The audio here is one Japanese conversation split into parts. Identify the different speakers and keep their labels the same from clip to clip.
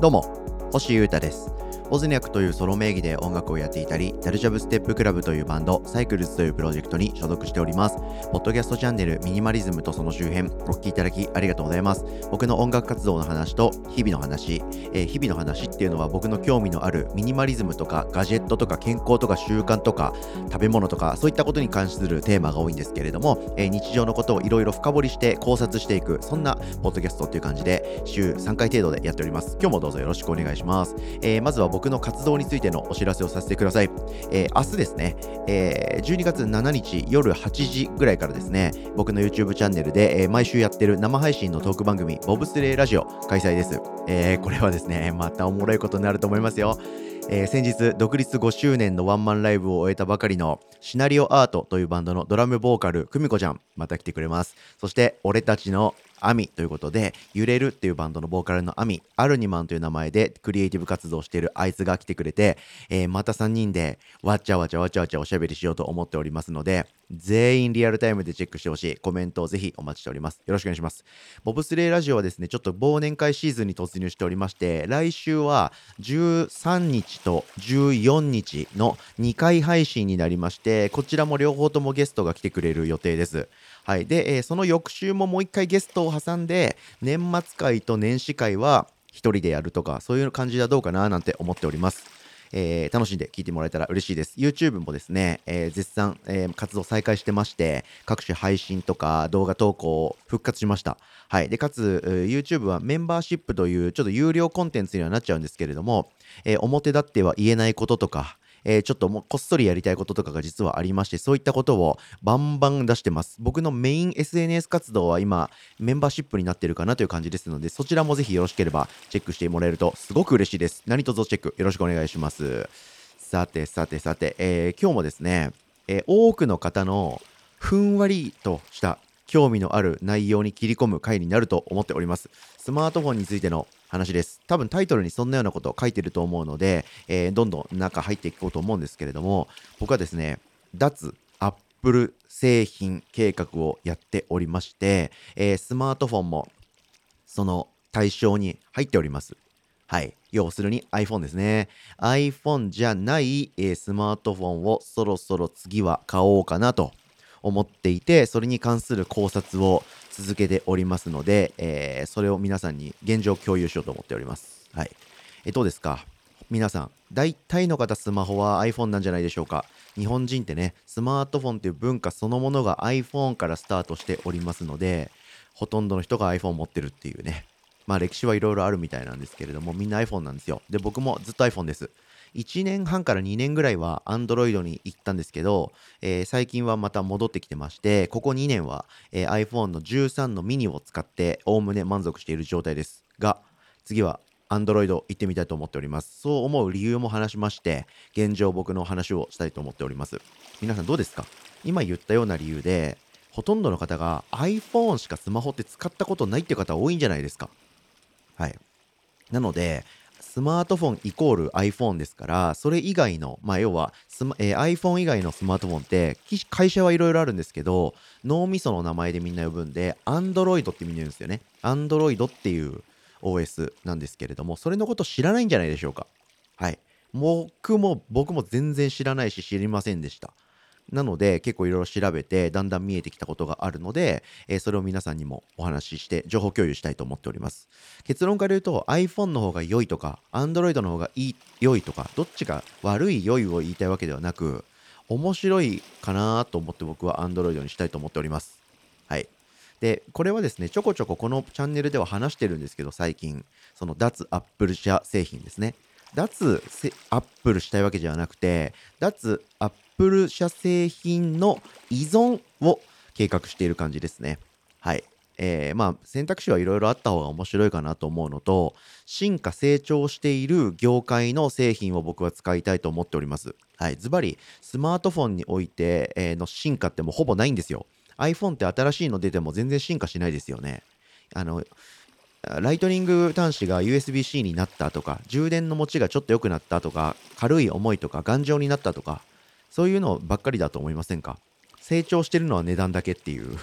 Speaker 1: どうも、星優太です。オズニャクというソロ名義で音楽をやっていたり、ダルジャブステップクラブというバンド、サイクルズというプロジェクトに所属しております。ポッドキャストチャンネルミニマリズムとその周辺、お聞きいただきありがとうございます。僕の音楽活動の話と日々の話、えー日々の話っていうのは僕の興味のあるミニマリズムとかガジェットとか健康とか習慣とか食べ物とかそういったことに関するテーマが多いんですけれども、えー日常のことをいろいろ深掘りして考察していく、そんなポッドキャストっていう感じで週3回程度でやっております。今日もどうぞよろしくお願いします。えーまずは僕の活動についてのお知らせをさせてください。えー明日ですね、えー12月7日夜8時ぐらいからですね、僕の YouTube チャンネルで、えー毎週やってる生配信のトーク番組、ボブスレーラジオ開催です。えーこれはですね、またおもろいことになると思いますよ。えー先日、独立5周年のワンマンライブを終えたばかりのシナリオアートというバンドのドラムボーカル、久美子ちゃん、また来てくれます。そして、俺たちのアミということで、揺れるっていうバンドのボーカルのアミ、アルニマンという名前でクリエイティブ活動をしているあいつが来てくれて、えーまた3人でわちゃわちゃわちゃわちゃおしゃべりしようと思っておりますので、全員リアルタイムでチェックしてほしいコメントをぜひお待ちしております。よろしくお願いします。ボブスレーラジオはですね、ちょっと忘年会シーズンに突入しておりまして、来週は13日と14日の2回配信になりまして、こちらも両方ともゲストが来てくれる予定です。はい。で、えーその翌週ももう一回ゲストを挟んで、年末会と年始会は一人でやるとか、そういう感じではどうかななんて思っております。えー楽しんで聴いてもらえたら嬉しいです。YouTube もですね、えー絶賛、えー活動再開してまして、各種配信とか動画投稿復活しました。はい。で、かつ、YouTube はメンバーシップというちょっと有料コンテンツにはなっちゃうんですけれども、えー表立っては言えないこととか、えーちょっともうこっそりやりたいこととかが実はありまして、そういったことをバンバン出してます。僕のメイン SNS 活動は今、メンバーシップになってるかなという感じですので、そちらもぜひよろしければチェックしてもらえるとすごく嬉しいです。何卒チェックよろしくお願いします。さてさてさて、えー今日もですね、えー多くの方のふんわりとした興味のある内容に切り込む回になると思っております。スマートフォンについての話です。多分タイトルにそんなようなことを書いてると思うので、えーどんどん中入っていこうと思うんですけれども、僕はですね、脱アップル製品計画をやっておりまして、えースマートフォンもその対象に入っております。はい。要するに iPhone ですね。iPhone じゃない、えースマートフォンをそろそろ次は買おうかなと思っていて、それに関する考察を続けておりますので、えーそれを皆さんに現状共有しようと思っております。はい。えどうですか？皆さん、大体の方スマホは iPhone なんじゃないでしょうか？日本人ってね、スマートフォンという文化そのものが iPhone からスタートしておりますので、ほとんどの人が iPhone 持ってるっていうね。まあ歴史はいろいろあるみたいなんですけれども、みんな iPhone なんですよ。で、僕もずっと iPhone です。1年半から2年ぐらいは Android に行ったんですけど、えー最近はまた戻ってきてまして、ここ2年は、えー iPhone の13のミニを使って、おおむね満足している状態です。が、次は Android 行ってみたいと思っております。そう思う理由も話しまして、現状僕の話をしたいと思っております。皆さんどうですか？今言ったような理由で、ほとんどの方が iPhone しかスマホって使ったことないって方多いんじゃないですか？はい。なので、スマートフォンイコール iPhone ですから、それ以外の、まあ、要はスマ、えー iPhone 以外のスマートフォンって、会社はいろいろあるんですけど、脳みその名前でみんな呼ぶんで、Android ってみんな言うんですよね。Android っていう OS なんですけれども、それのこと知らないんじゃないでしょうか。はい。僕も、僕も全然知らないし知りませんでした。なので結構いろいろ調べてだんだん見えてきたことがあるので、えーそれを皆さんにもお話しして情報共有したいと思っております。結論から言うと iPhone の方が良いとか Android の方がいい良いとかどっちが悪い良いを言いたいわけではなく面白いかなと思って僕は Android にしたいと思っております。はい。でこれはですねちょこちょここのチャンネルでは話してるんですけど最近。その脱アップル社製品ですね。脱アップルしたいわけじゃなくて脱アップル社製品の依存を計画している感じですね。はい。えーまあ選択肢はいろいろあった方が面白いかなと思うのと進化成長している業界の製品を僕は使いたいと思っております。はい。ズバリスマートフォンにおいて、の進化ってもうほぼないんですよ。iPhone って新しいの出ても全然進化しないですよね。あのライトニング端子が USB-C になったとか、充電の持ちがちょっと良くなったとか、軽い重いとか、頑丈になったとか、そういうのばっかりだと思いませんか？成長してるのは値段だけっていう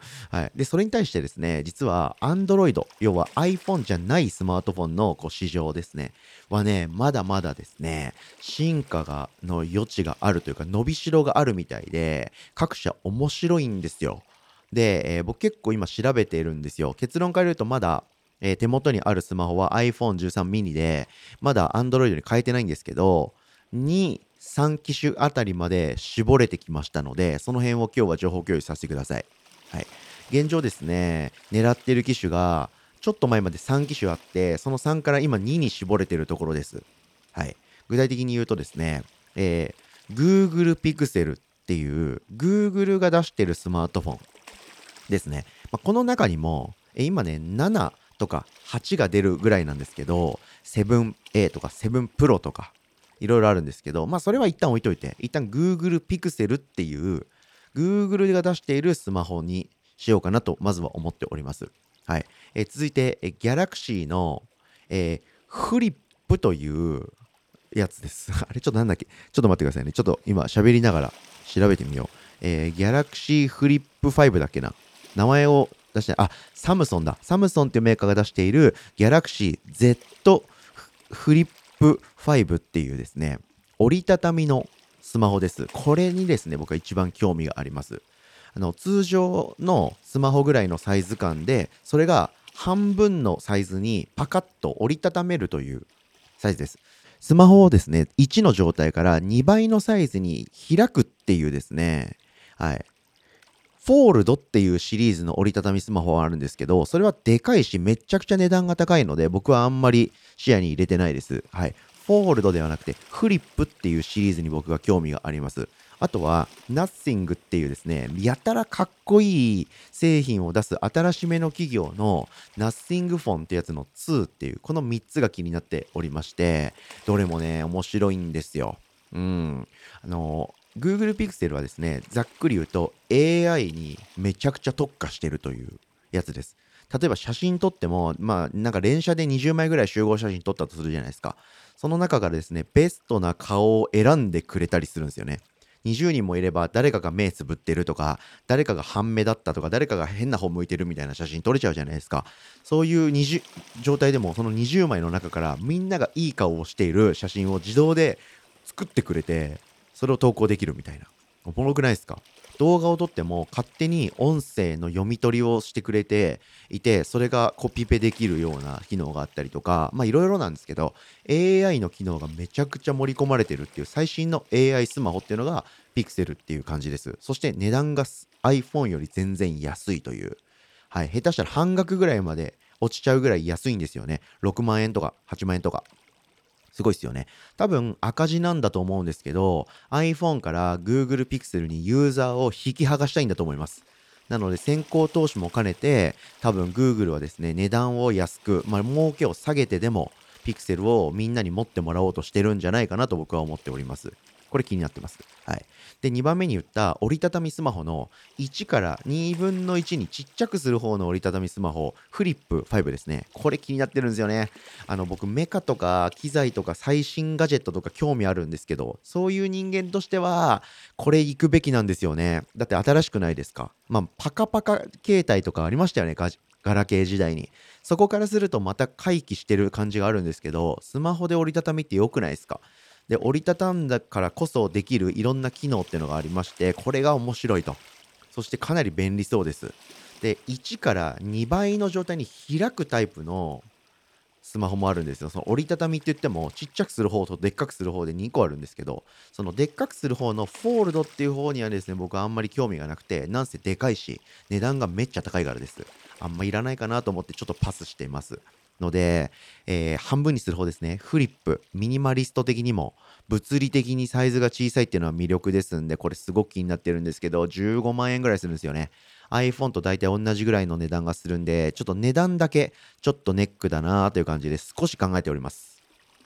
Speaker 1: はい。で、それに対してですね、実は Android、要は iPhone じゃないスマートフォンのこう市場ですね、はね、まだまだですね、進化が、の余地があるというか、伸びしろがあるみたいで、各社面白いんですよ。で、えー、僕結構今調べているんですよ。結論から言うとまだ、えー、手元にあるスマホは iPhone13 mini で、まだ Android に変えてないんですけど、2、3機種あたりまで絞れてきましたので、その辺を今日は情報共有させてください。はい。現状ですね、狙ってる機種が、ちょっと前まで3機種あって、その3から今2に絞れてるところです。はい。具体的に言うとですね、えー、Google Pixel っていう Google が出してるスマートフォンですね。まあ、この中にも、え今ね、7とか8が出るぐらいなんですけど、7A とか7 Pro とか、いろいろあるんですけど、まあそれは一旦置いといて、一旦 Google Pixel っていう Google が出しているスマホにしようかなと、まずは思っております。はい。え続いて、え Galaxy の、えー、フリップというやつです。あれ、ちょっとなんだっけ？ちょっと待ってくださいね。ちょっと今喋りながら調べてみよう。えー、Galaxy Flip 5だっけな？名前を出して、あ、サムソンだ。サムソンっていうメーカーが出している Galaxy Z フリップ5っていうですね、折りたたみのスマホです。これにですね、僕は一番興味があります。あの通常のスマホぐらいのサイズ感で、それが半分のサイズにパカッと折りたためるというサイズです。スマホをですね、1の状態から2倍のサイズに開くっていうですね、はい。 Fold っていうシリーズの折りたたみスマホはあるんですけど、それはでかいし、めちゃくちゃ値段が高いので、僕はあんまり視野に入れてないです。はい。 Fold ではなくて、フリップっていうシリーズに僕が興味があります。あとは、Nothing っていうですね、やたらかっこいい製品を出す新しめの企業の Nothing Phone ってやつの2っていう、この3つが気になっておりまして、どれもね、面白いんですよ。うん。あの、Google Pixel はですね、ざっくり言うと AI にめちゃくちゃ特化してるというやつです。例えば写真撮っても、まあなんか連写で20枚ぐらい集合写真撮ったとするじゃないですか。その中からですね、ベストな顔を選んでくれたりするんですよね。20人もいれば誰かが目つぶってるとか誰かが半目だったとか誰かが変な方向いてるみたいな写真撮れちゃうじゃないですかそういう20状態でもその20枚の中からみんながいい顔をしている写真を自動で作ってくれてそれを投稿できるみたいな。おもろくないですか？動画を撮っても勝手に音声の読み取りをしてくれていて、それがコピペできるような機能があったりとか、まあいろいろなんですけど、AI の機能がめちゃくちゃ盛り込まれてるっていう最新の AI スマホっていうのが Pixel っていう感じです。そして値段が iPhone より全然安いという。はい。下手したら半額ぐらいまで落ちちゃうぐらい安いんですよね。6万円とか8万円とか。すごいっすよね。多分赤字なんだと思うんですけど、iPhone から Google Pixel にユーザーを引き剥がしたいんだと思います。なので先行投資も兼ねて、多分 Google はですね、値段を安く、まあ儲けを下げてでも、Pixel をみんなに持ってもらおうとしてるんじゃないかなと僕は思っております。これ気になってます。はい。で、2番目に言った折りたたみスマホの1から2分の1にちっちゃくする方の折りたたみスマホ、フリップ5ですね。これ気になってるんですよね。あの、僕、メカとか機材とか最新ガジェットとか興味あるんですけど、そういう人間としては、これ行くべきなんですよね。だって新しくないですか。まあ、パカパカ携帯とかありましたよね、ガガラケー時代に。そこからするとまた回帰してる感じがあるんですけど、スマホで折りたたみって良くないですかで、折りたたんだからこそできるいろんな機能っていうのがありまして、これが面白いと。そしてかなり便利そうです。で、1から2倍の状態に開くタイプのスマホもあるんですよ。その折りたたみって言っても、ちっちゃくする方とでっかくする方で2個あるんですけど、そのでっかくする方のフォールドっていう方にはですね、僕はあんまり興味がなくて、なんせでかいし、値段がめっちゃ高いからです。あんまいらないかなと思ってちょっとパスしています。ので、えー、半分にする方ですね。フリップ、ミニマリスト的にも、物理的にサイズが小さいっていうのは魅力ですんで、これすごく気になってるんですけど、15万円ぐらいするんですよね。iPhone と大体同じぐらいの値段がするんで、ちょっと値段だけちょっとネックだなという感じで少し考えております。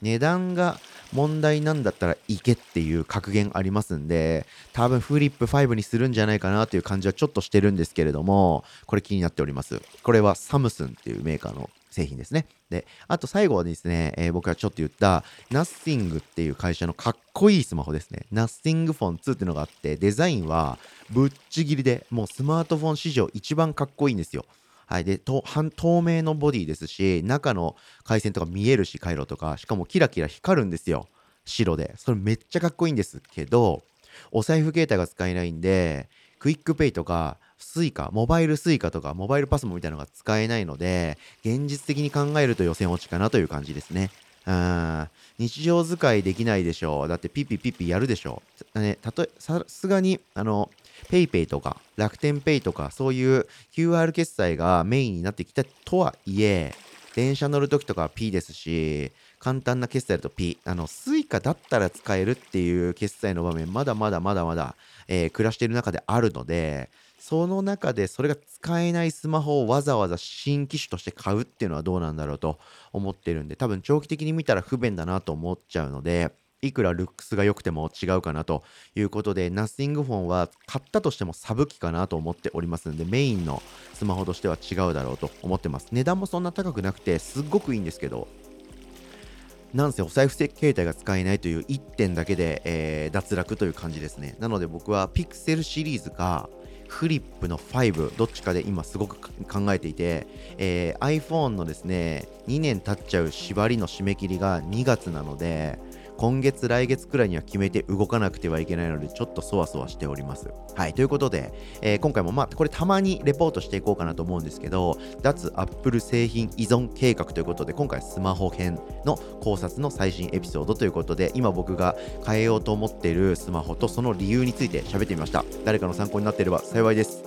Speaker 1: 値段が問題なんだったらいけっていう格言ありますんで、多分フリップ5にするんじゃないかなという感じはちょっとしてるんですけれども、これ気になっております。これはサムスンっていうメーカーの製品ですね。で、あと最後はですね、えー、僕がちょっと言った Nothing っていう会社のかっこいいスマホですね。Nothing Phone 2っていうのがあって、デザインはぶっちぎりで、もうスマートフォン史上一番かっこいいんですよ。はい。で、半透明のボディですし、中の回線とか見えるし、回路とか、しかもキラキラ光るんですよ。白で。それめっちゃかっこいいんですけど、お財布携帯が使えないんで、 QUICPay とか、 Suica、モバイル Suica とか、モバイル PASMO みたいなのが使えないので、現実的に考えると予選落ちかなという感じですね。うん日常使いできないでしょう。だってピッピピピやるでしょう。ね、たとえ、さすがに、あの、PayPay とか楽天 Pay とかそういう QR 決済がメインになってきたとはいえ、電車乗るときとかは P ですし、簡単な決済だと P。あの、Suica だったら使えるっていう決済の場面、まだまだまだまだ、えー、暮らしている中であるので、その中でそれが使えないスマホをわざわざ新機種として買うっていうのはどうなんだろうと思ってるんで、多分長期的に見たら不便だなと思っちゃうので、いくらルックスが良くても違うかなということで、ナッシングフォンは買ったとしてもサブ機かなと思っておりますので、メインのスマホとしては違うだろうと思ってます。値段もそんな高くなくて、すっごくいいんですけど、なんせお財布携帯が使えないという1点だけで、えー、脱落という感じですね。なので僕は Pixel シリーズか、フリップの5どっちかで今すごく考えていて、えー、iPhone のですね2年経っちゃう縛りの締め切りが2月なので今月来月くらいには決めて動かなくてはいけないのでちょっとそわそわしております。はいということで、えー、今回もまあこれたまにレポートしていこうかなと思うんですけど脱 Apple 製品依存計画ということで今回スマホ編の考察の最新エピソードということで今僕が変えようと思っているスマホとその理由について喋ってみました。誰かの参考になっていれば幸いです。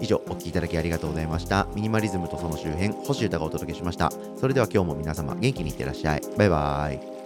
Speaker 1: 以上お聴きいただきありがとうございました。ミニマリズムとその周辺星歌がお届けしました。それでは今日も皆様元気にいってらっしゃい。バイバーイ。